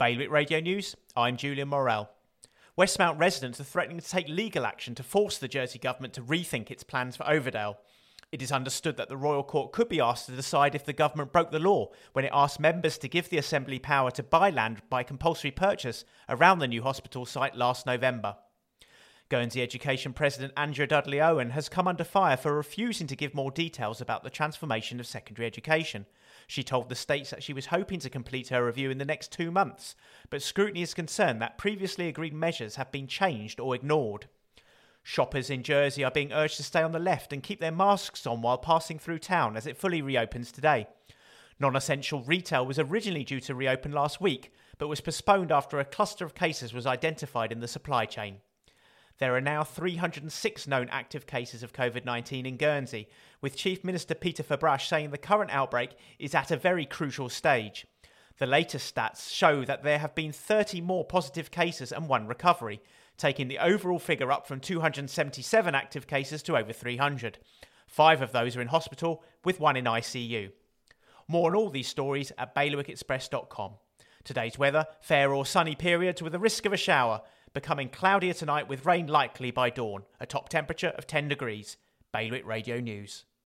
Bailiwick Radio News, I'm Julian Morel. Westmount residents are threatening to take legal action to force the Jersey government to rethink its plans for Overdale. It is understood that the Royal Court could be asked to decide if the government broke the law when it asked members to give the Assembly power to buy land by compulsory purchase around the new hospital site last November. Guernsey Education President Andrea Dudley Owen has come under fire for refusing to give more details about the transformation of secondary education. She told the States that she was hoping to complete her review in the next two months, but scrutiny is concerned that previously agreed measures have been changed or ignored. Shoppers in Jersey are being urged to stay on the left and keep their masks on while passing through town as it fully reopens today. Non essential retail was originally due to reopen last week, but was postponed after a cluster of cases was identified in the supply chain. There are now 306 known active cases of COVID 19 in Guernsey, with Chief Minister Peter Ferbrache saying the current outbreak is at a very crucial stage. The latest stats show that there have been 30 more positive cases and one recovery, taking the overall figure up from 277 active cases to over 300. Five of those are in hospital, with one in ICU. More on all these stories at bailiwickexpress.com. Today's weather fair or sunny periods with a risk of a shower becoming cloudier tonight with rain likely by dawn, a top temperature of 10 degrees. Bailiwick Radio News.